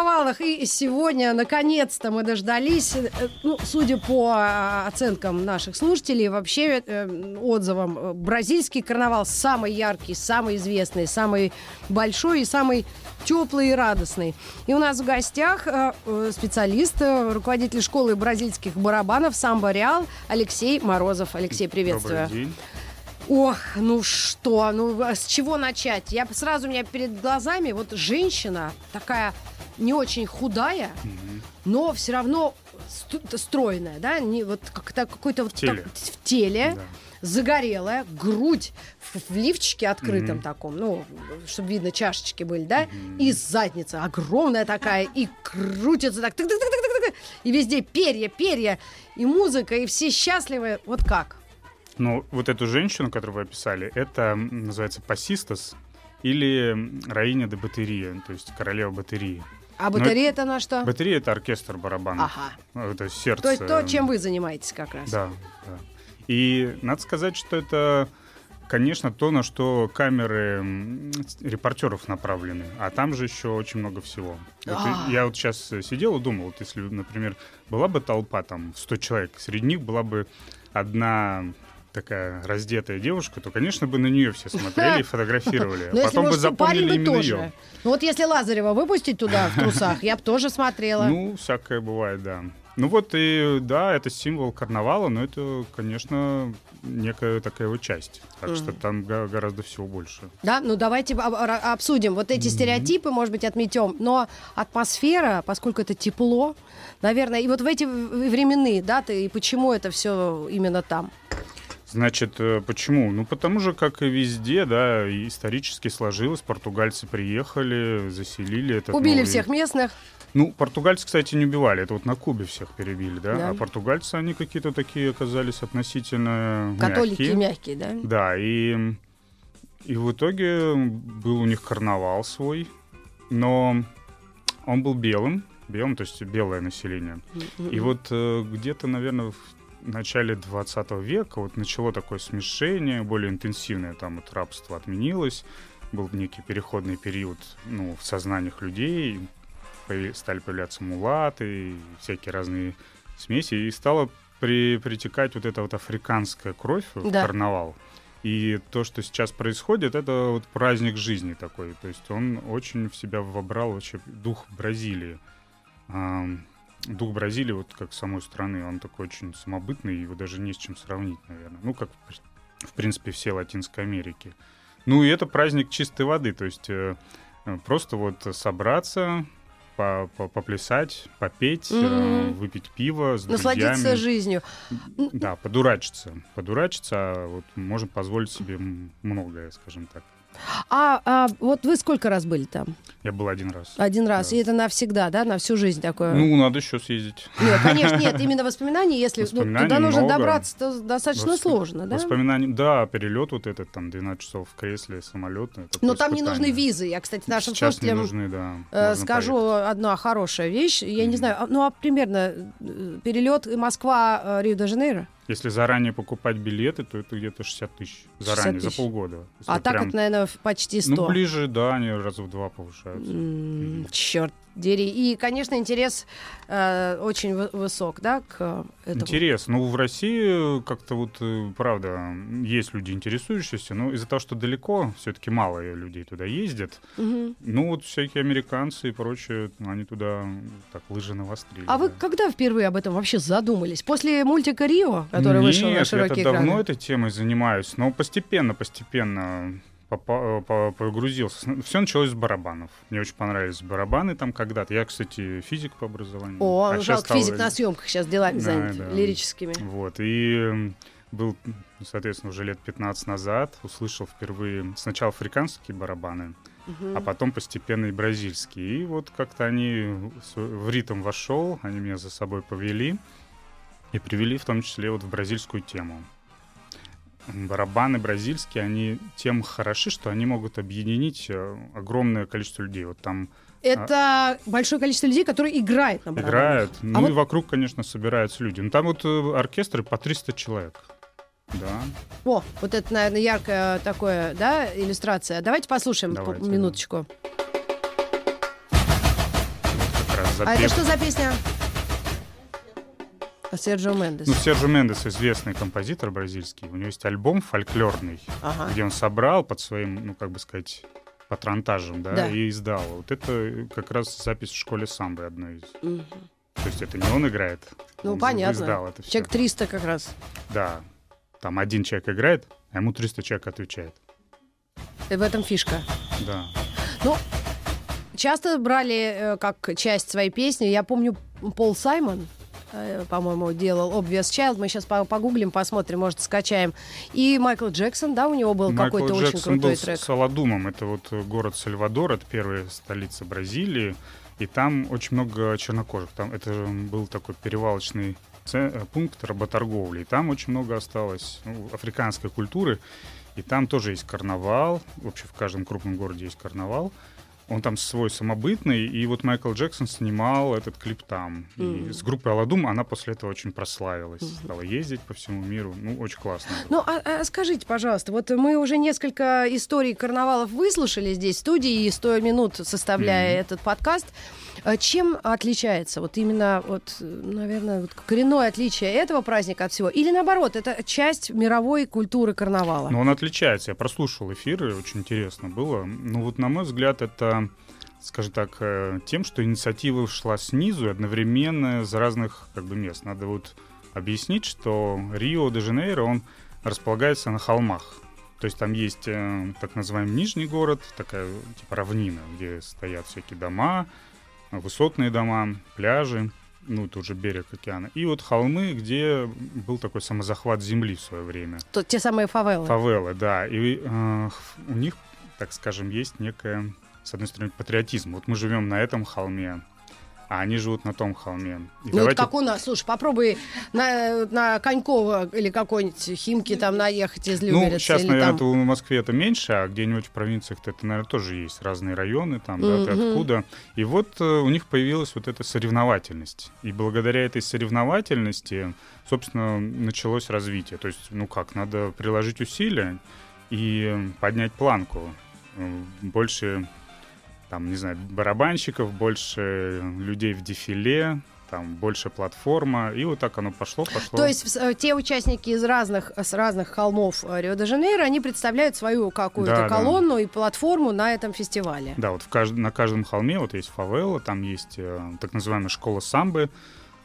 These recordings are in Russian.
Карнавалах. И сегодня, наконец-то, мы дождались, э, ну, судя по а, оценкам наших слушателей, вообще э, отзывам, э, бразильский карнавал самый яркий, самый известный, самый большой и самый теплый и радостный. И у нас в гостях специалист, руководитель школы бразильских барабанов «Самбо Реал» Алексей Морозов. Алексей, приветствую. Добрый день. Ох, ну что, ну с чего начать? Я сразу у меня перед глазами вот женщина такая не очень худая, но все равно стройная, да, не вот как-то какой-то вот теле. так- в теле. Да. Загорелая, грудь в, в лифчике открытом Мгм. таком, ну, чтобы видно, чашечки были, да, и задница огромная такая, и крутится так, и везде перья, перья, и музыка, и все счастливы. Вот как? Ну, вот эту женщину, которую вы описали, это называется пассистос или раиня де батерия, то есть королева батареи. А Ну, батарея это на что? Батарея — это оркестр барабанов. Ага. Ну, Это сердце. То есть то, чем вы занимаетесь как раз. Да, да. И надо сказать, что это, конечно, то, на что камеры репортеров направлены. А там же еще очень много всего. Вот А. я вот сейчас сидел и думал, вот если, например, была бы толпа там в 100 человек, среди них была бы одна такая раздетая девушка, то, конечно, бы на нее все смотрели и фотографировали. А Но Ну, потом бы запомнили именно тоже. ее. Ну вот если Лазарева выпустить туда в трусах, я бы тоже смотрела. Ну, всякое бывает, да. Ну вот и да, это символ карнавала, но это, конечно, некая такая его часть. Так что там гораздо всего больше. Да, ну давайте об- об- обсудим вот эти стереотипы, может быть, отметем. Но атмосфера, поскольку это тепло, наверное, и вот в эти в- временные даты, и почему это все именно там? Значит, э, почему? Ну, потому же, как и везде, да, исторически сложилось. Португальцы приехали, заселили этот Убили новый- всех местных. Ну, португальцы, кстати, не убивали. Это вот на Кубе всех перебили, да? Да. А португальцы, они какие-то такие оказались относительно Католики мягкие. мягкие, да? Да, и, и в итоге был у них карнавал свой, но он был белым, белым, то есть белое население. И вот э, где-то, наверное, в начале 20 века вот начало такое смешение, более интенсивное, там вот рабство отменилось, был некий переходный период ну, в сознаниях людей, стали появляться мулаты, всякие разные смеси, и стала при, притекать вот эта вот африканская кровь в Да. карнавал. И то, что сейчас происходит, это вот праздник жизни такой. То есть он очень в себя вобрал вообще дух Бразилии. Дух Бразилии, вот как самой страны, он такой очень самобытный, его даже не с чем сравнить, наверное. Ну, как, в- принципе, все Латинской Америки. Ну, и это праздник чистой воды, то есть э, э, просто вот собраться, по- по- поплясать, попеть, э, Мгм. выпить пиво с Насладиться друзьями. жизнью. Да, подурачиться. Подурачиться, а вот можем позволить себе многое, скажем так. А, а вот вы сколько раз были там? Я был один раз. Один раз. Да. И это навсегда, да, на всю жизнь такое? Ну, надо еще съездить. Нет, конечно, нет, именно воспоминаний, если ну, Воспоминаний туда нужно много. добраться, то достаточно Восп- сложно, да? Воспоминания, да, перелет вот этот, там, 12 часов в кресле, самолет. Но там не нужны визы. Я, кстати, нашим Сейчас не слушателям нужны, да. э, скажу поехать. одна хорошая вещь. Я не Мгм. знаю, а- ну а примерно э, перелет Москва Рио-де-Жанейро. Если заранее покупать билеты, то это где-то 60 тысяч. 60 Заранее, тысяч. за полгода. Если А так прям- это, наверное, почти 100. Ну, ближе, да, они раза в два повышаются. М, Черт дери. И, конечно, интерес э, очень вы- высок, да, к этому. Интересно. Ну, в России как-то вот, э, правда, есть люди интересующиеся, но из-за того, что далеко, все-таки мало людей туда ездят. Мгм. Ну, вот всякие американцы и прочее, ну, они туда так лыжи навострили. А вы да. когда впервые об этом вообще задумались? После мультика Рио, который вышел на Нет, широкие я давно этой темой занимаюсь, но постепенно, постепенно по- погрузился. Все началось с барабанов. Мне очень понравились барабаны там когда-то. Я, кстати, физик по образованию. О, А ну, щас жалко, стал- физик на съемках сейчас делами Да, занят, да. лирическими. Вот, и был, соответственно, уже лет 15 назад, услышал впервые сначала африканские барабаны, а потом постепенно и бразильский. И вот как-то они в ритм вошел, они меня за собой повели и привели в том числе вот в бразильскую тему. Барабаны бразильские, они тем хороши, что они могут объединить э, огромное количество людей. Вот там Это большое количество людей, которые играют на барабанах. играют, ну А и вот- вокруг, конечно, собираются люди. Ну там вот э, оркестры по 300 человек. Да. О, вот это, наверное, яркая такое, да, иллюстрация. Давайте послушаем по- Давайте, да. минуточку. Раз А это что за песня? А Серджио Мендес. Ну, Сержо Мендес известный композитор бразильский. У него есть альбом фольклорный, Ага. где он собрал под своим, ну, как бы сказать, патронтажем, да, Да. и издал. Вот это как раз запись в школе самбы одной из. Мгм. То есть это не он играет. Ну, он понятно. Издал это все. Человек 300 как раз. Да. Там один человек играет, а ему 300 человек отвечает. И в этом фишка. Да. Ну, часто брали э, как часть своей песни. Я помню, Пол Саймон, э, по-моему, делал Obvious Child. Мы сейчас погуглим, посмотрим, может, скачаем. И Майкл Джексон, да, у него был какой-то очень Джексон крутой был трек. Саладумом. Это вот э, город Сальвадор, это первая столица Бразилии. И там очень много чернокожих. Там это был такой перевалочный э, пункт работорговли. И там очень много осталось ну, африканской культуры. И там тоже есть карнавал. Вообще в каждом крупном городе есть карнавал. Он там свой самобытный, и вот Майкл Джексон снимал этот клип там. И Мгм. с группой Аладум она после этого очень прославилась. Стала ездить по всему миру. Ну, очень классно. Ну, а, а скажите, пожалуйста, вот мы уже несколько историй карнавалов выслушали здесь в студии, и 100 минут составляя Мгм. этот подкаст. А Чем отличается вот именно, вот, наверное, вот коренное отличие этого праздника от всего? Или наоборот, это часть мировой культуры карнавала? Но он отличается. Я прослушал эфиры, очень интересно было. Ну вот, на мой взгляд, это, скажем так, э, тем, что инициатива шла снизу и одновременно из разных как бы, мест. Надо вот объяснить, что Рио-де-Жанейро, он располагается на холмах. То есть там есть э, так называемый нижний город, такая типа равнина, где стоят всякие дома, высотные дома, пляжи, ну это уже берег океана. И вот холмы, где был такой самозахват земли в свое время. То- те самые фавелы. Фавелы, да. И э, у них, так скажем, есть некая, с одной стороны, патриотизм. Вот мы живем на этом холме, а они живут на том холме. И Ну, это как у нас. Слушай, попробуй на, на Конькова или какой-нибудь Химки там наехать из Люберец. Ну, сейчас, наверное, там... это в Москве это меньше, а где-нибудь в провинциях это, наверное, тоже есть разные районы, там, да, ты откуда. И вот э, у них появилась вот эта соревновательность. И благодаря этой соревновательности, собственно, началось развитие. То есть, ну как, надо приложить усилия и поднять планку. Э, Больше, там, не знаю, барабанщиков, больше людей в дефиле, там больше платформа, и вот так оно пошло, пошло. То есть э, те участники из разных, с разных холмов э, Рио-де-Жанейро, они представляют свою какую-то Да, да. колонну и платформу на этом фестивале. Да, вот в кажд- на каждом холме вот есть фавела, там есть э, так называемая школа самбы.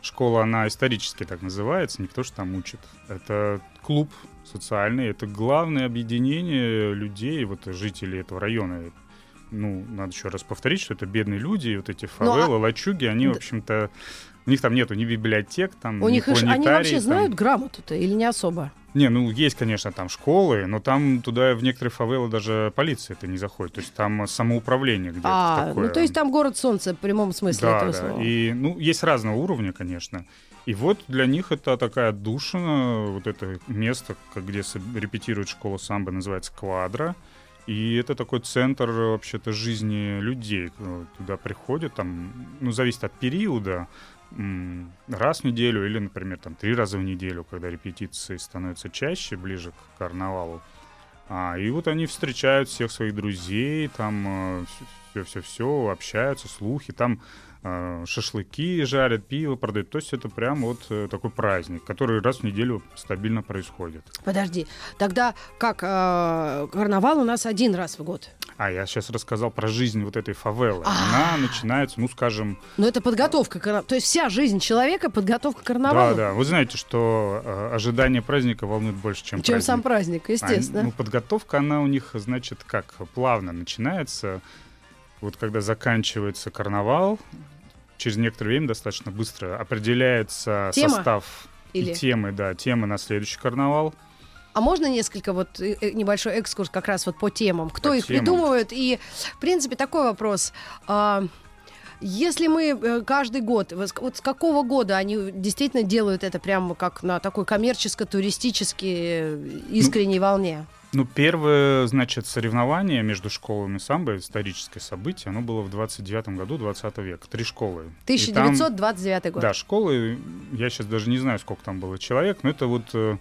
Школа, она исторически так называется, потому что там учат. Это клуб социальный, это главное объединение людей, вот жителей этого района. Ну, надо еще раз повторить, что это бедные люди, вот эти Ну, а- фавелы, лачуги, они, в Да. общем-то, у них там нету ни библиотек, там, У ни них они вообще там. знают грамоту-то или не особо? Не, ну есть, конечно, там школы, но там туда в некоторые фавелы даже полиция это не заходит. То есть там самоуправление где-то А, такое. ну то есть там город солнца в прямом смысле да, этого да. слова. И, ну, есть разного уровня, конечно. И вот для них это такая отдушина, вот это место, где репетирует школа самбо, называется Квадро. И это такой центр вообще-то жизни людей. Э, Туда приходят, там, ну, зависит от периода, раз в неделю или, например, там, три раза в неделю, когда репетиции становятся чаще, ближе к карнавалу. А, и вот они встречают всех своих друзей, там все-все-все, общаются, слухи, там э, шашлыки жарят, пиво продают. То есть это прям вот э, такой праздник, который раз в неделю стабильно происходит. Подожди, тогда как э, карнавал у нас один раз в год? А, я сейчас рассказал про жизнь вот этой фавелы. А. Она начинается, ну, скажем... Но это подготовка. То есть вся жизнь человека подготовка к Да, карнавалу. да. Вы знаете, что э, ожидание праздника волнует больше, чем, Чем праздник. сам праздник, естественно. А, ну, подготовка, она у них, значит, как плавно начинается. Вот когда заканчивается карнавал, через некоторое время достаточно быстро определяется Тема? состав Или- и темы, да, темы на следующий карнавал. А можно несколько вот э, э, небольшой экскурс как раз вот по темам? Кто По их темам. придумывает? И, в принципе, такой вопрос. А, Если мы э, каждый год, вот с- какого года они действительно делают это прямо как на такой коммерческо-туристической э, искренней волне? Ну, первое, значит, соревнование между школами самбо, историческое событие, оно было в 29 году 20 века. Три школы. И там- 1929 год. Да, школы, я сейчас даже не знаю, сколько там было человек, но это вот э,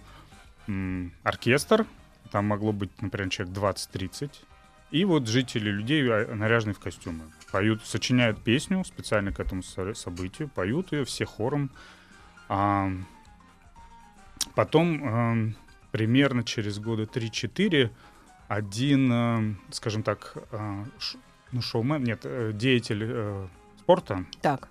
м, оркестр, там могло быть, например, человек 20-30, и вот жители людей, а, наряженные в костюмы, поют, сочиняют песню специально к этому со- событию, поют ее все хором. А, потом, эм, примерно через года 3-4, один, эм, скажем так, э, ну, шоумен, нет, э, деятель э, спорта, Так.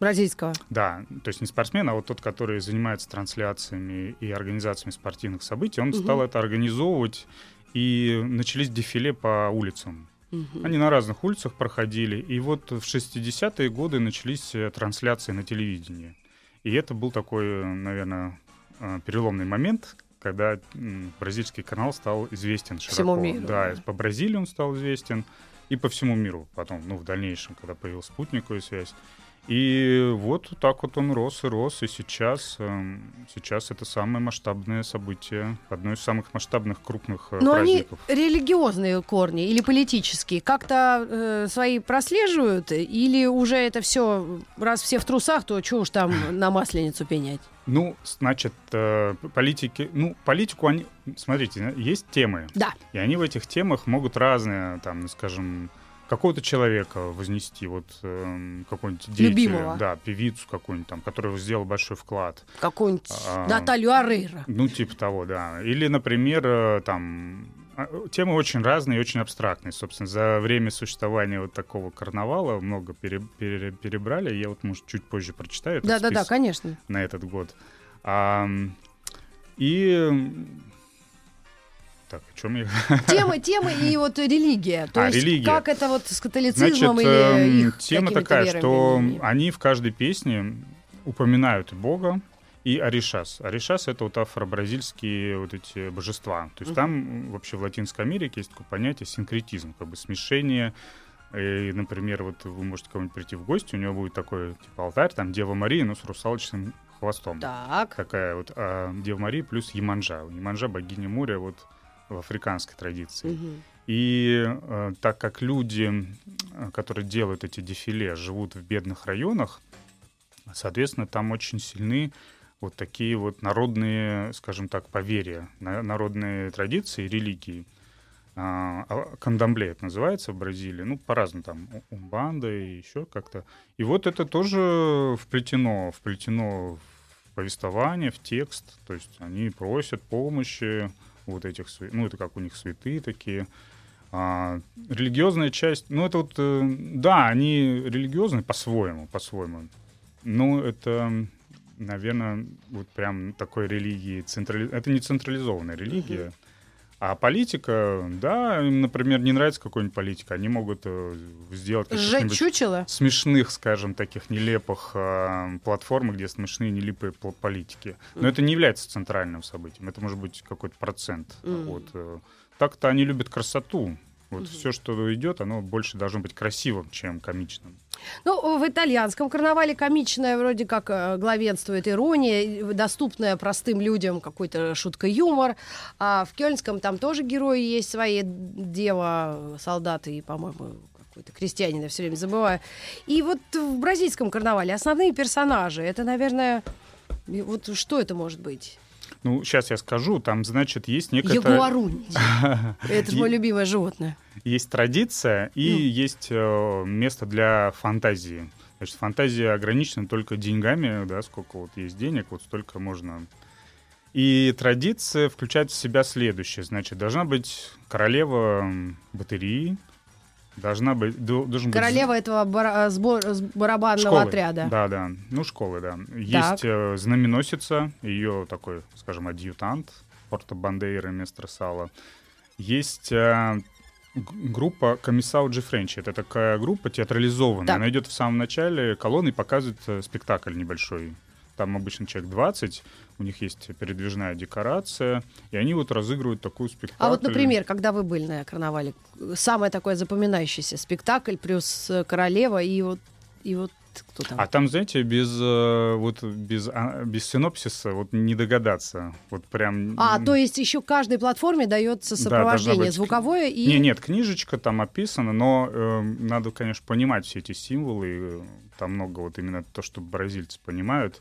Бразильского. да, то есть не спортсмен, а вот тот, который занимается трансляциями и организациями спортивных событий, он Мгм. стал это организовывать, и начались дефиле по улицам. Мгм. Они на разных улицах проходили, и вот в 60-е годы начались э, трансляции на телевидении. И это был такой, наверное, э, переломный момент, когда бразильский канал стал известен широко. Всему миру, Да, да. по Бразилии он стал известен, и по всему миру потом, ну, в дальнейшем, когда появилась спутниковая связь. И вот так вот он рос и рос, и сейчас, эм, сейчас это самое масштабное событие, одно из самых масштабных крупных э, Но они праздников. религиозные корни или политические как-то э, свои прослеживают? Или уже это все, раз все в трусах, то чего уж там на масленицу пенять? Ну, значит, э, политики, ну, политику они, смотрите, есть темы, Да. и они в этих темах могут разные, там, ну, скажем, какого-то человека вознести, вот эм, какого-нибудь деятеля, Любимого. да, певицу какую-нибудь там, которая сделал большой вклад. Какую-нибудь А, Наталью Арейра. Ну, типа того, да. Или, например, э, там а, темы очень разные и очень абстрактные. Собственно, за время существования вот такого карнавала много пере- пере- перебрали. Я вот, может, чуть позже прочитаю Да-да-да, конечно. на этот год. Ам, и так, о чем я? Темы, темы и вот религия. То А, есть религия. как это вот с католицизмом Значит, или эм, их тема такая, что верованиями? они в каждой песне упоминают Бога и Аришас. Аришас — это вот афро-бразильские вот эти божества. То есть Мгм. там вообще в Латинской Америке есть такое понятие синкретизм, как бы смешение. И, например, вот вы можете кому-нибудь прийти в гости, у него будет такой типа алтарь, там Дева Мария, но с русалочным хвостом. Так. Такая вот а, Дева Мария плюс Яманжа. Яманжа — богиня моря вот в африканской традиции. Мгм. И э, так как люди, э, которые делают эти дефиле, живут в бедных районах, соответственно, там очень сильны вот такие вот народные, скажем так, поверья, на- народные традиции, религии. А, а, Кандамбле это называется в Бразилии. Ну, по-разному там, умбанда и еще как-то. И вот это тоже вплетено, вплетено в повествование, в текст. То есть они просят помощи вот этих, ну, это как у них святые такие. А, религиозная часть, ну, это вот, э, да, они религиозны по-своему, по-своему. Ну, это, наверное, вот прям такой религии, централи... это не централизованная религия, а политика, да, им, например, не нравится какой-нибудь политик, они могут э, сделать каких-нибудь чучело? смешных, скажем, таких нелепых э, платформ, где смешные нелепые пол- политики. Но это не является центральным событием. Это может быть какой-то процент. Мгм. Вот, э, так-то они любят красоту. Вот все, что идет, оно больше должно быть красивым, чем комичным. Ну, в итальянском карнавале комичная вроде как э, главенствует ирония, доступная простым людям какой-то шутка юмор. А в кёльнском там тоже герои есть свои, дева, солдаты и, по-моему, какой-то крестьянин, я все время забываю. И вот в бразильском карнавале основные персонажи, это, наверное, вот что это может быть? Ну, сейчас я скажу, там, значит, есть некоторая... Ягуарунь. Это же мое любимое животное. Есть традиция и Ну. есть э, место для фантазии. Значит, фантазия ограничена только деньгами, да, сколько вот есть денег, вот столько можно. И традиция включает в себя следующее. Значит, должна быть королева батареи, должна быть... до- должен быть Королева этого бара- сбор- с барабанного школы. отряда. Да, да. Ну, школы, да. Есть э, знаменосица, ее такой, скажем, адъютант, Порто Бандейра, Местро Сала. Есть э, группа Комиссау Джи Френчи. Это такая группа театрализованная. Так. Она идет в самом начале колонны и показывает э, спектакль небольшой. Там обычно человек 20, у них есть передвижная декорация, и они вот разыгрывают такую спектакль. А вот, например, когда вы были на карнавале, самое такое запоминающееся спектакль плюс э, королева и вот и вот кто там? А там, знаете, без э, вот без а, без синопсиса вот не догадаться, вот прям. А, то есть еще каждой платформе дается сопровождение быть... звуковое и. Не, нет, книжечка там описана, но э, надо, конечно, понимать все эти символы. Там много вот именно то, что бразильцы понимают.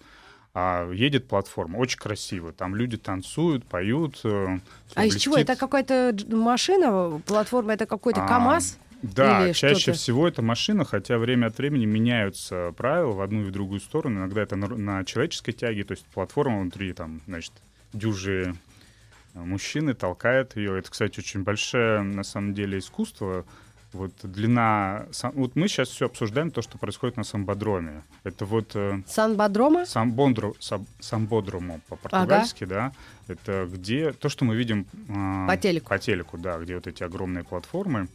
А едет платформа, очень красиво. Там люди танцуют, поют. Э, а из чего? Это какая-то машина, платформа, это какой-то а, КАМАЗ? Да, Или чаще всего это машина, хотя время от времени меняются правила в одну и в другую сторону. Иногда это на, на человеческой тяге, то есть платформа внутри, там, значит, дюжи э, мужчины толкают ее. Это, кстати, очень большое, на самом деле, искусство. Вот длина... Вот мы сейчас все обсуждаем то, что происходит на самбодроме. Это вот... Э, Санбодрома? Самбондру, самбодрому по-португальски, ага. да. Это где... То, что мы видим... Э, по телеку. По телеку, да, где вот эти огромные платформы.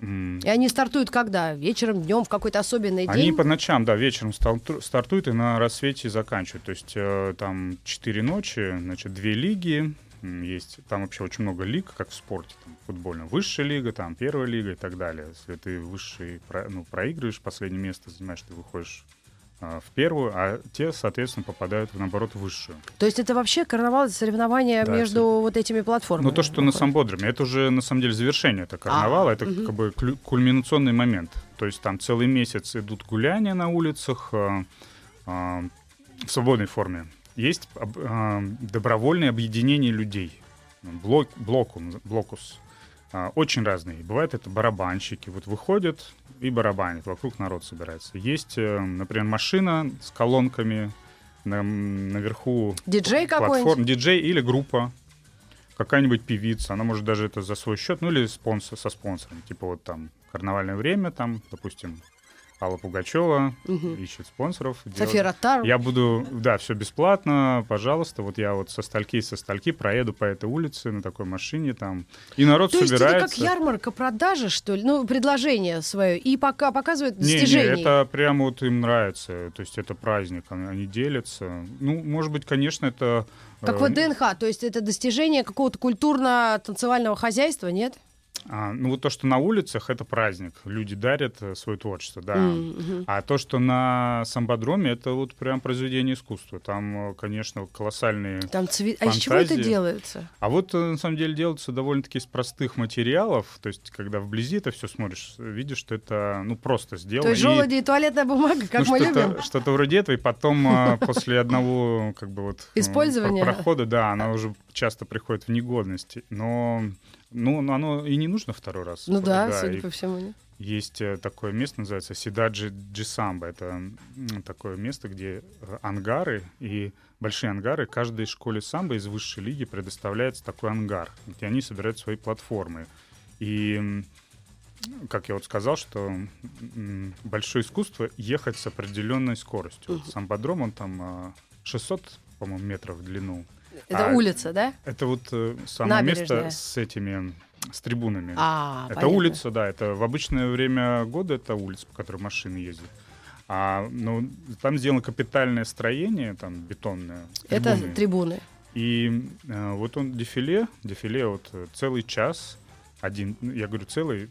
И они стартуют когда? Вечером, днем, в какой-то особенный они день? Они по ночам, да, вечером стартуют и на рассвете заканчивают. То есть э, там четыре ночи, значит, две лиги, есть, там вообще очень много лиг, как в спорте, там, футбольно. Высшая лига, там, первая лига и так далее. Если ты высший, ну, проигрываешь, последнее место занимаешь, ты выходишь а, в первую, а те, соответственно, попадают, наоборот, в высшую. То есть это вообще карнавал, соревнования да, между это... вот этими платформами? Ну, то, что выходит. на самбодроме, это уже, на самом деле, завершение это карнавала, а, это угу. как бы кульминационный момент. То есть там целый месяц идут гуляния на улицах э, э, в свободной форме. Есть э, добровольное объединение людей, блок, блокум, блокус, э, очень разные. Бывает это барабанщики, вот выходят и барабанит, вокруг народ собирается. Есть, э, например, машина с колонками, на, наверху диджей платформ, диджей или группа, какая-нибудь певица, она может даже это за свой счет, ну или спонсор, со спонсором, типа вот там карнавальное время, там, допустим, Алла Пугачева угу. ищет спонсоров. София Ротару. Я буду, да, все бесплатно, пожалуйста. Вот я вот со стальки, со стальки проеду по этой улице на такой машине там. И народ То собирается. есть это как ярмарка продажи, что ли? Ну, предложение свое. И пока показывают достижения. Не, не, это прямо вот им нравится. То есть это праздник, они делятся. Ну, может быть, конечно, это... Как э, вот ДНХ, то есть это достижение какого-то культурно-танцевального хозяйства, нет? А, ну вот то, что на улицах, это праздник. Люди дарят э, свое творчество, да. Mm-hmm. А то, что на самбодроме, это вот прям произведение искусства. Там, э, конечно, колоссальные Там цвет... А из чего это делается? А вот, э, на самом деле, делается довольно-таки из простых материалов. То есть, когда вблизи это все смотришь, видишь, что это, ну, просто сделано. То есть желуди и, и туалетная бумага, как ну, мы что-то, любим? Что-то вроде этого, и потом после одного, как бы вот... Использования? Прохода, да, она уже часто приходит в негодность. Но ну, оно и не нужно второй раз. Ну да, да судя по всему. Нет. Есть э, такое место, называется Сидаджи Джисамба. Это такое место, где э, ангары и большие ангары. Каждой школе самбо из высшей лиги предоставляется такой ангар, где они собирают свои платформы. И как я вот сказал, что большое искусство ехать с определенной скоростью. Uh-huh. Самбодром, он там 600, э, по-моему, метров в длину. Это а улица, да? Это вот э, самое Набережная. место с этими с трибунами. А, это понятно. улица, да. Это в обычное время года это улица, по которой машины ездят. А ну, там сделано капитальное строение, там бетонное. Трибуны. Это трибуны. И э, вот он дефиле, дефиле вот э, целый час, один, я говорю целый,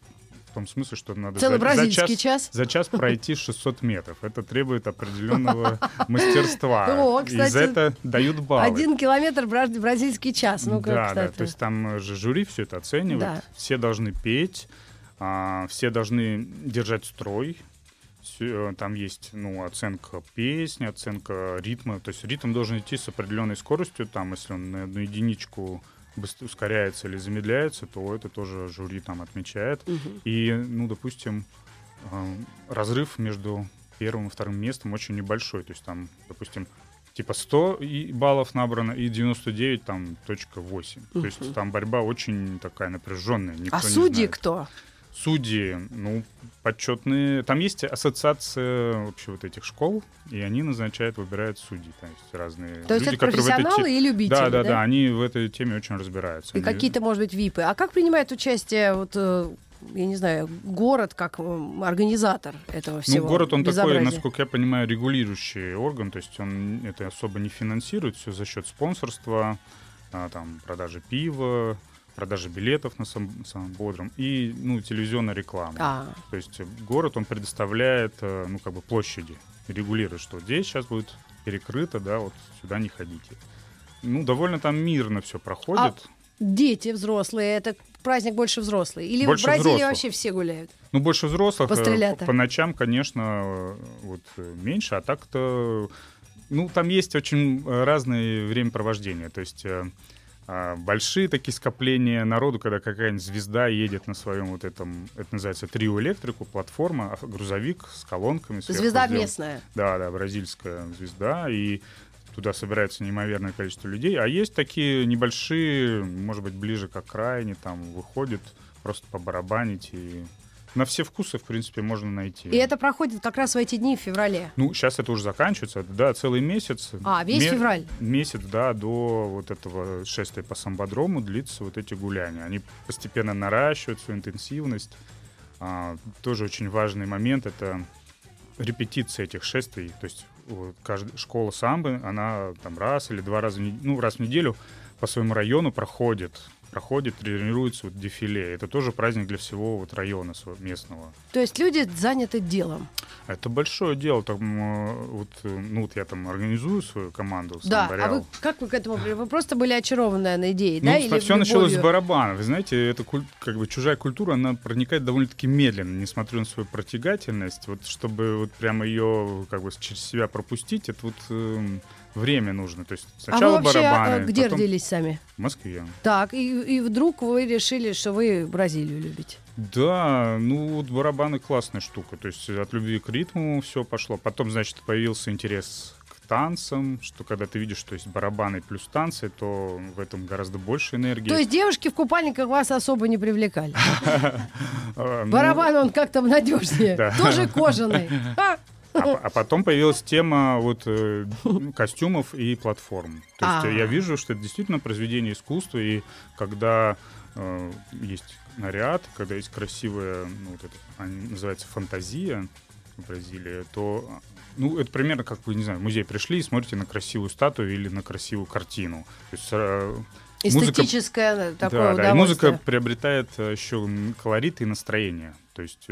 том смысле, что надо Целый за, за, час, час? за час пройти 600 метров. Это требует определенного мастерства. О, кстати, и за это дают баллы. Один километр бразильский час. Ну, да, да, то есть там же жюри все это оценивает. Да. Все должны петь, а, все должны держать строй, э, там есть ну, оценка песни, оценка ритма. То есть ритм должен идти с определенной скоростью. Там, если он на одну единичку быстро ускоряется или замедляется, то это тоже жюри там отмечает. Угу. И, ну, допустим, э, разрыв между первым и вторым местом очень небольшой. То есть там, допустим, типа 100 баллов набрано и 99 там точка 8. Угу. То есть там борьба очень такая напряженная. Никто а судьи кто? Судьи, ну, почетные. Там есть ассоциация вообще вот этих школ, и они назначают, выбирают судьи. То есть разные То есть люди, это профессионалы этой... и любители, да, да, да, да, они в этой теме очень разбираются. И они... какие-то, может быть, випы. А как принимает участие вот э, я не знаю, город как м, организатор этого всего. Ну, город, он такой, насколько я понимаю, регулирующий орган, то есть он это особо не финансирует, все за счет спонсорства, а, там, продажи пива, продажи билетов на сам, самом бодром и, ну, телевизионной рекламы. А, То есть э, город, он предоставляет, э, ну, как бы площади, регулирует, что здесь сейчас будет перекрыто, да, вот сюда не ходите. Ну, довольно там мирно все проходит. дети взрослые, это праздник больше взрослый? Или Больше в Бразилии взрослых. вообще все гуляют? Ну, больше взрослых. э. По, по ночам, конечно, вот меньше, а так-то... Ну, там есть очень разные времяпровождения. То есть а, большие такие скопления народу, когда какая-нибудь звезда едет на своем вот этом, это называется трио электрику, платформа, а, грузовик с колонками. Звезда сделан. местная. Да, да, бразильская звезда, и туда собирается неимоверное количество людей. А есть такие небольшие, может быть, ближе к окраине, там выходят просто побарабанить и на все вкусы, в принципе, можно найти. И это проходит как раз в эти дни в феврале. Ну, сейчас это уже заканчивается, да, целый месяц. А, весь Ме- февраль. Месяц, да, до вот этого шествия по самбодрому длится вот эти гуляния. Они постепенно наращивают свою интенсивность. А, тоже очень важный момент — это репетиция этих шествий. То есть вот кажд- школа самбы, она там раз или два раза, в не- ну, раз в неделю по своему району проходит проходит, тренируется вот дефиле. Это тоже праздник для всего вот района сво- местного. То есть люди заняты делом. Это большое дело. Там, э, вот, э, ну, вот я там организую свою команду. Да, а «Самбо вы Реал». как вы к этому пришли? Вы просто были очарованы, наверное, идеей, да? Ну, Или все началось с барабана. Вы знаете, это как бы чужая культура, она проникает довольно-таки медленно, несмотря на свою протягательность. Вот чтобы вот прямо ее как бы через себя пропустить, это вот эм, время нужно. То есть А вы сначала вообще а, барабаны, где потом родились сами? в Москве. Так, и, и вдруг вы решили, что вы Бразилию любите. Да, ну вот барабаны классная штука. То есть от любви к ритму все пошло. Потом, значит, появился интерес к танцам, что когда ты видишь, что есть барабаны плюс танцы, то в этом гораздо больше энергии. То есть девушки в купальниках вас особо не привлекали? А, ну, Барабан, он как-то надежнее. Тоже кожаный. А, А, по- а потом появилась тема вот э, костюмов и платформ. То есть А. э, я вижу, что это действительно произведение искусства, и когда э, есть наряд, когда есть красивая, ну, вот это, они- называется фантазия в Бразилии, то ну, это примерно как вы, не знаю, в музей пришли и смотрите на красивую статую или на красивую картину. То есть э, музыка Эстетическое такое да, да, и музыка приобретает еще колорит и настроение. То есть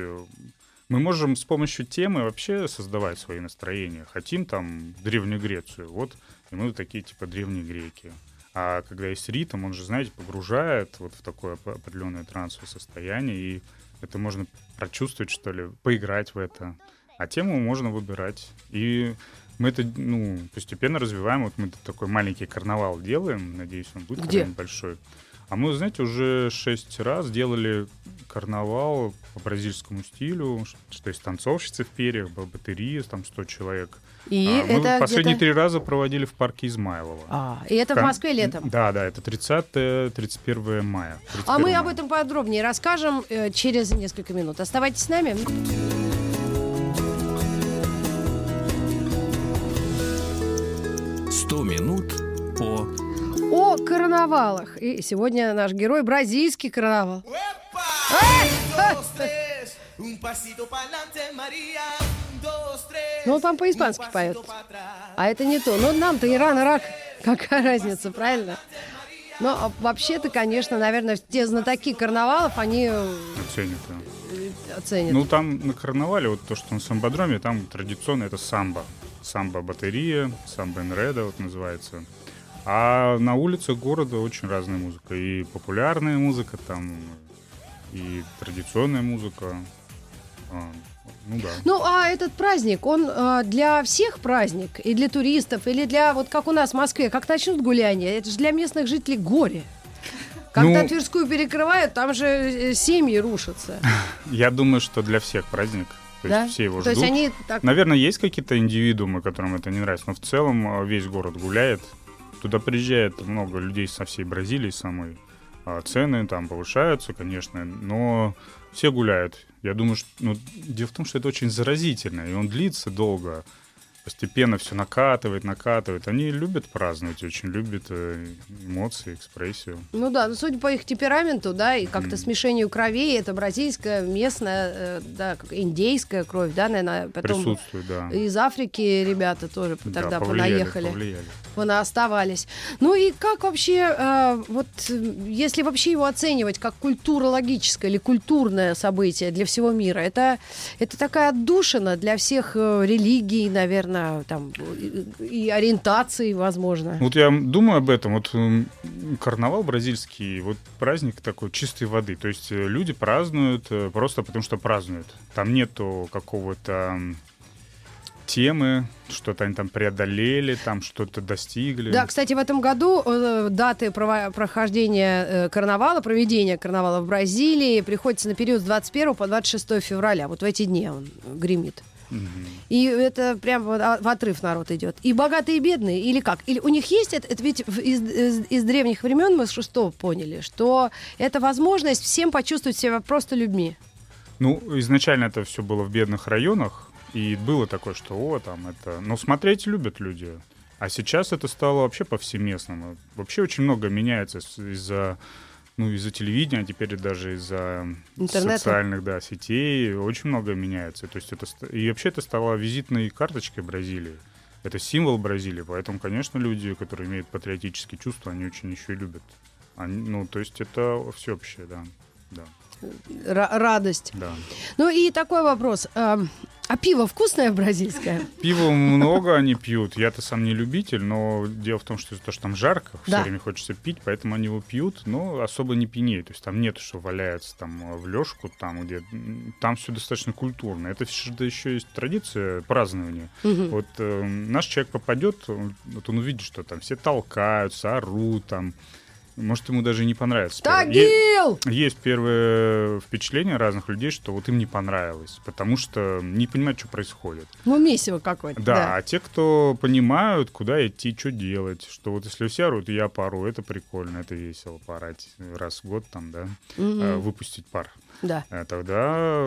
мы можем с помощью темы вообще создавать свои настроения. Хотим там Древнюю Грецию, вот, и мы такие типа древние греки. А когда есть ритм, он же, знаете, погружает вот в такое оп- определенное трансовое состояние, и это можно прочувствовать, что ли, поиграть в это. А тему можно выбирать. И мы это, ну, постепенно развиваем. Вот мы такой маленький карнавал делаем. Надеюсь, он будет Где? большой. А мы, знаете, уже шесть раз делали карнавал по бразильскому стилю, что есть танцовщицы в перьях, богатыри, там 100 человек. И А, мы это последние где-то... три раза проводили в парке Измайлова. А, и это в Москве летом. Да, да, это 30-31 мая. А мы 31 об мая. этом подробнее расскажем э, через несколько минут. Оставайтесь с нами. «Сто минут по О карнавалах. И сегодня наш герой бразильский карнавал. Tres, Ну, он там по-испански поет. А это не то. Ну, нам-то Иран, Ирак. Какая разница, правильно? Но а, вообще-то, конечно, наверное, те знатоки карнавалов, они э, Оценят, да. оценят. Ну, там на карнавале, вот то, что на самбодроме, там традиционно это самбо. Самбо-батарея, самбо-энреда вот называется. А на улицах города очень разная музыка. И популярная музыка там, и традиционная музыка. А, ну да. Ну, а этот праздник, он а, для всех праздник? И для туристов, или для, вот как у нас в Москве, как начнут гуляние, это же для местных жителей горе. Когда Ну- Тверскую перекрывают, там же э, семьи рушатся. Я думаю, что для всех праздник. То да? есть все его То ждут. есть они так... Наверное, есть какие-то индивидуумы, которым это не нравится, но в целом э, весь город гуляет. Туда приезжает много людей со всей Бразилии самой. А Цены там повышаются, конечно, но все гуляют. Я думаю, что ну, дело в том, что это очень заразительно, и он длится долго. постепенно все накатывает, накатывает. Они любят праздновать, очень любят э, эмоции, экспрессию. Ну да, ну судя по их темпераменту, да, и как-то Мгм. смешению кровей, это бразильская, местная, э, да, индейская кровь, да, наверное, потом Присутствует, да. из Африки ребята тоже Да, тогда повлияли, понаехали. повлияли. Оставались. Ну и как вообще, э, вот если вообще его оценивать как культурологическое или культурное событие для всего мира, это, это такая отдушина для всех э, религий, наверное, там, и, ориентаций, возможно. Вот я думаю об этом. Вот карнавал бразильский, вот праздник такой чистой воды. То есть э, люди празднуют э, просто потому, что празднуют. Там нету какого-то темы, что-то они там преодолели, там что-то достигли. Да, кстати, в этом году э, даты прово- прохождения э, карнавала, проведения карнавала в Бразилии приходится на период с 21 по 26 февраля. Вот в эти дни он гремит. И это прям а, в отрыв народ идет. И богатые, и бедные, или как? Или у них есть это, это ведь из, из- из древних времен мы что поняли, что это возможность всем почувствовать себя просто людьми. Ну, изначально это все было в бедных районах, и было такое, что о, там это... Но смотреть любят люди. А сейчас это стало вообще повсеместным. Вообще очень много меняется из-за ну, из-за телевидения, а теперь даже из-за Интернета. социальных да, сетей очень много меняется. То есть это, и вообще это стало визитной карточкой Бразилии. Это символ Бразилии, поэтому, конечно, люди, которые имеют патриотические чувства, они очень еще и любят. Они, ну, то есть это всеобщее, да. Да, Ра- радость. да. Ну и такой вопрос. А пиво вкусное бразильское? Пива много они пьют. Я-то сам не любитель, но дело в том, что того, что там жарко, все Да. время хочется пить, поэтому они его пьют, но особо не пьянеют. То есть там нет, что валяется там э, в лёжку, там где... Там все достаточно культурно. Это еще есть традиция празднования. Мгм. Вот э, наш человек попадет, вот он увидит, что там все толкаются, орут там. Может, ему даже не понравится. Тагил! есть первое впечатление разных людей, что вот им не понравилось, потому что не понимают, что происходит. Ну, месиво какое-то. Да, а те, кто понимают, куда идти, что делать, что вот если все орут, я пару, это прикольно, это весело порать раз в год там, да, э, выпустить пар. Да. А тогда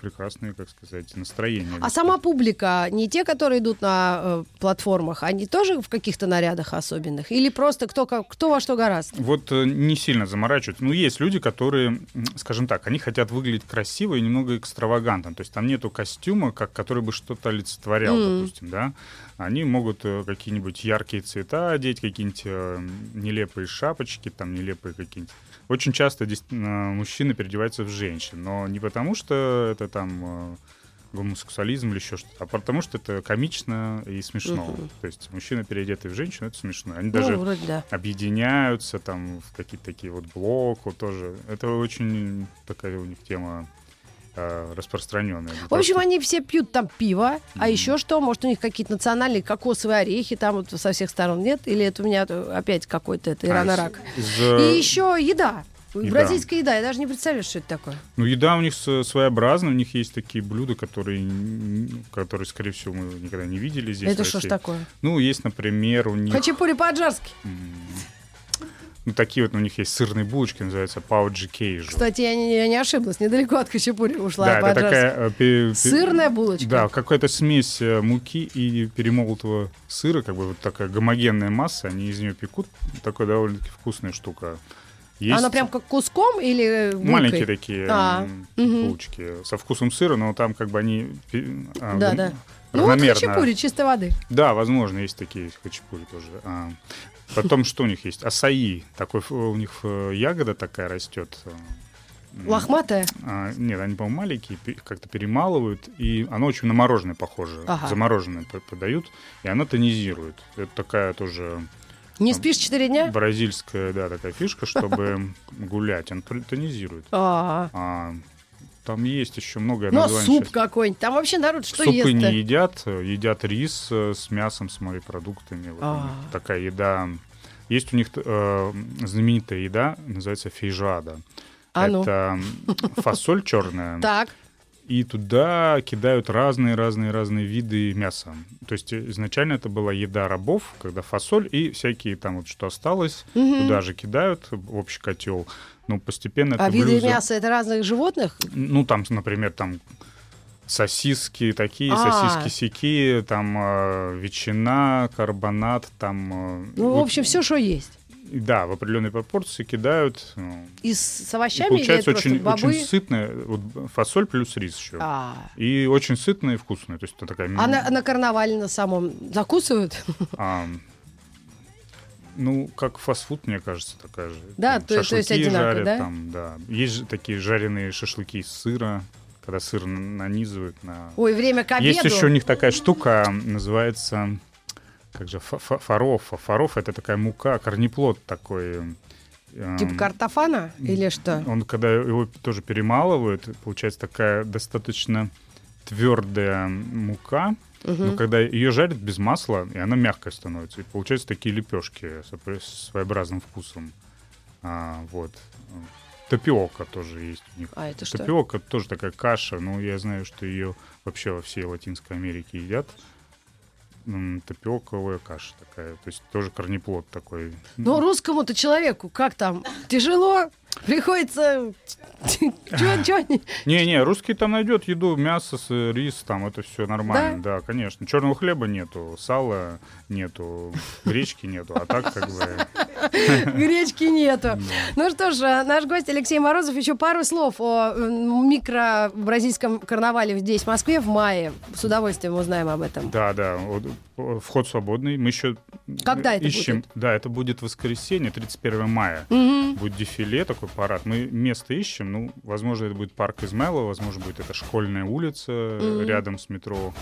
прекрасные, как сказать, настроения. А сама публика, не те, которые идут на э, платформах, они тоже в каких-то нарядах особенных? Или просто кто, как, кто во что гораст? Вот э, не сильно заморачиваются. Ну, есть люди, которые, скажем так, они хотят выглядеть красиво и немного экстравагантно. То есть там нету костюма, как, который бы что-то олицетворял, Мгм. допустим, да. Они могут э, какие-нибудь яркие цвета одеть, какие-нибудь э, нелепые шапочки, там нелепые какие-нибудь. Очень часто действительно, мужчины переодеваются в женщин, но не потому, что это там э, гомосексуализм или еще что-то, а потому что это комично и смешно. Мгм. То есть мужчина, переодетый в женщину, это смешно. Они Ну, даже вроде да. объединяются там в какие-то такие вот блок, вот тоже. Это очень такая у них тема э, распространенная. В общем, они все пьют там пиво, а Мгм. еще что? Может, у них какие-то национальные кокосовые орехи там вот со всех сторон нет? Или это у меня э, опять какой-то это иранорак? Из, И еще еда. еда. Бразильская еда. Я даже не представляю, что это такое. Ну, еда у них своеобразная, у них есть такие блюда, которые, которые, скорее всего, мы никогда не видели здесь. это что ж такое? Ну, есть, например, у них... Хачапури по-аджарски. м, Ну, такие вот у них есть сырные булочки, называются пауджи кейжу. Кстати, я не, я не ошиблась. Недалеко от хачапури ушла да, это такая... э, пе- пе- Сырная булочка. Да, какая-то смесь э, муки и перемолотого сыра, как бы вот такая гомогенная масса, они из нее пекут. Такая довольно-таки вкусная штука. Есть Она прям как куском или булкой? маленькие такие А, булочки со вкусом сыра, но там как бы они а, Да, гом- да. Ну вот хачапури чистой воды. Да, возможно, есть такие хачапури тоже. А, потом что у них есть? Асаи. Такой у них э, ягода такая растет. э, Лохматая. а, нет, они, по-моему, маленькие, как-то перемалывают, и оно очень на мороженое похоже. Ага. Замороженное подают, и оно тонизирует. Это такая тоже Не спишь четыре дня? бразильская, да, такая фишка, чтобы гулять. Он тонизирует. А, А, там есть еще многое ну а названий суп какой-нибудь. Там вообще народ что Супы ест не едят, едят рис э, с мясом, с морепродуктами. Вот А. такая еда. Есть у них э, знаменитая еда, называется фейжада. А ну. Это фасоль черная, Так. И туда кидают разные-разные-разные виды мяса. То есть э, изначально это была еда рабов, когда фасоль и всякие там вот что осталось, Мгм. туда же кидают в общий котел. Но постепенно А виды блюдо- мяса это разных животных? Ну, там, например, там сосиски такие, А. сосиски сики, там э, ветчина, карбонат, там... э, Ну, в вот, общем, все, что есть. И Да, в определенной пропорции кидают. ну, И с, и овощами или получается очень, бобы? очень сытное. Вот фасоль плюс рис еще. А, И очень сытное и вкусное. То есть это такая... а на, на карнавале на самом закусывают? А, ну, как фастфуд, мне кажется, такая же. Да, Там то- то есть шашлыки одинаково, жарят, да? Там, да. Есть же такие жареные шашлыки из сыра, когда сыр нанизывают на... Ой, время к обеду. Есть еще у них такая штука, называется... Как же? фа- фа- Фаров. Фаров — это такая мука, корнеплод такой. эм, Типа картофана или что? Он, когда его тоже перемалывают, получается такая достаточно твердая мука, Мгм. но когда ее жарят без масла, и она мягкая становится. И получаются такие лепешки с своеобразным вкусом. А, вот. Тапиока тоже есть у них. А это что? Тапиока тоже такая каша. Ну, я знаю, что ее вообще во всей Латинской Америке едят. Тапиоковая каша такая. То есть тоже корнеплод такой. Но русскому-то человеку как там? Тяжело? Приходится... Не-не, русский там найдет еду, мясо, рис, там это все нормально, да? конечно. Черного хлеба нету, сала нету, гречки нету, а так как бы... Гречки нету. Ну что ж, э, наш гость Алексей Морозов. Еще пару слов о м, микро-бразильском карнавале здесь, в Москве, в мае. С удовольствием узнаем об этом. Да, да, э, вход свободный. Мы еще Когда это ищем. будет? Да, это будет воскресенье, 31 мая. Мгм. Будет дефиле, такой парад. Мы место ищем. Ну, возможно, это будет парк Измайлова, возможно, будет это школьная улица э, Мгм. рядом с метро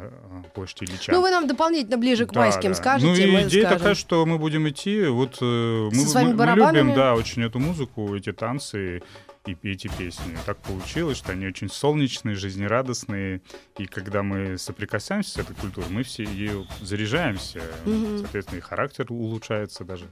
а, а, площадь Ильича. Ну, вы нам дополнительно ближе к Да, майским да. скажете, Ну, и мы идея скажем. такая, что мы будем идти, вот э, мы, мы- мы любим, да, очень эту музыку, эти танцы и эти песни. Так получилось, что они очень солнечные, жизнерадостные, и когда мы соприкасаемся с этой культурой, мы все ее заряжаемся, Мгм. соответственно, и характер улучшается даже.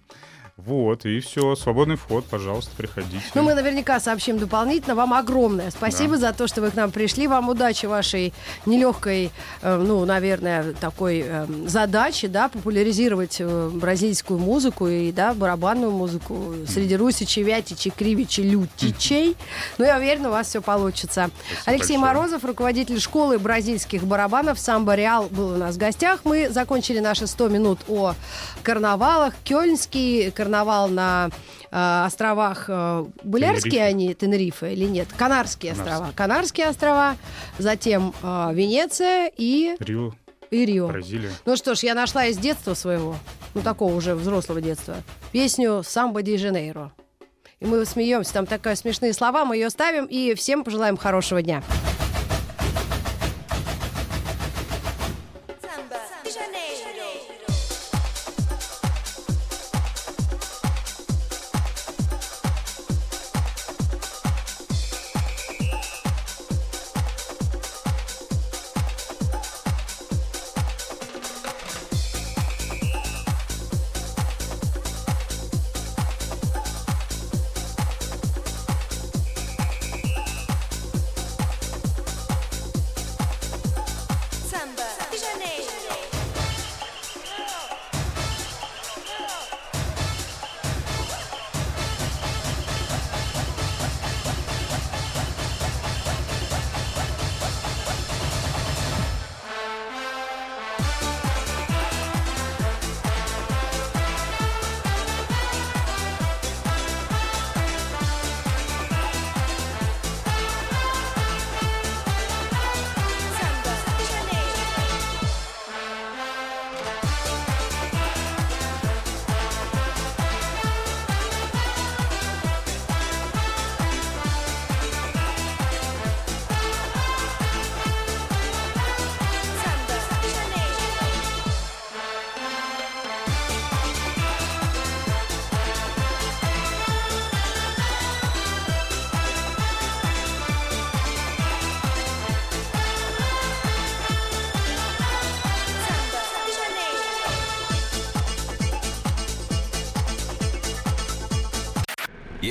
Вот, и все, свободный вход, пожалуйста, приходите. Ну, мы наверняка сообщим дополнительно. Вам огромное спасибо за то, что вы к нам пришли. Вам удачи вашей нелегкой, э, ну, наверное, такой э, задачи, да, популяризировать э, бразильскую музыку и, да, барабанную музыку среди русичей, вятичей, кривичей, лютичей. Ну, я уверена, у вас все получится. Алексей большое. Морозов, руководитель школы бразильских барабанов «Самбо Реал» был у нас в гостях. Мы закончили наши 100 минут о карнавалах. Кёльнский карнавал на э, островах э, Булярские Тенерифе. они, Тенерифе или нет? Канарские Канарские. острова. Канарские острова, затем э, Венеция и, Рио, и Рио. Бразилия. Ну что ж, я нашла из детства своего, ну такого уже взрослого детства, песню «Самбо де Жанейро». И мы смеемся, там такие смешные слова, мы ее ставим и всем пожелаем хорошего дня.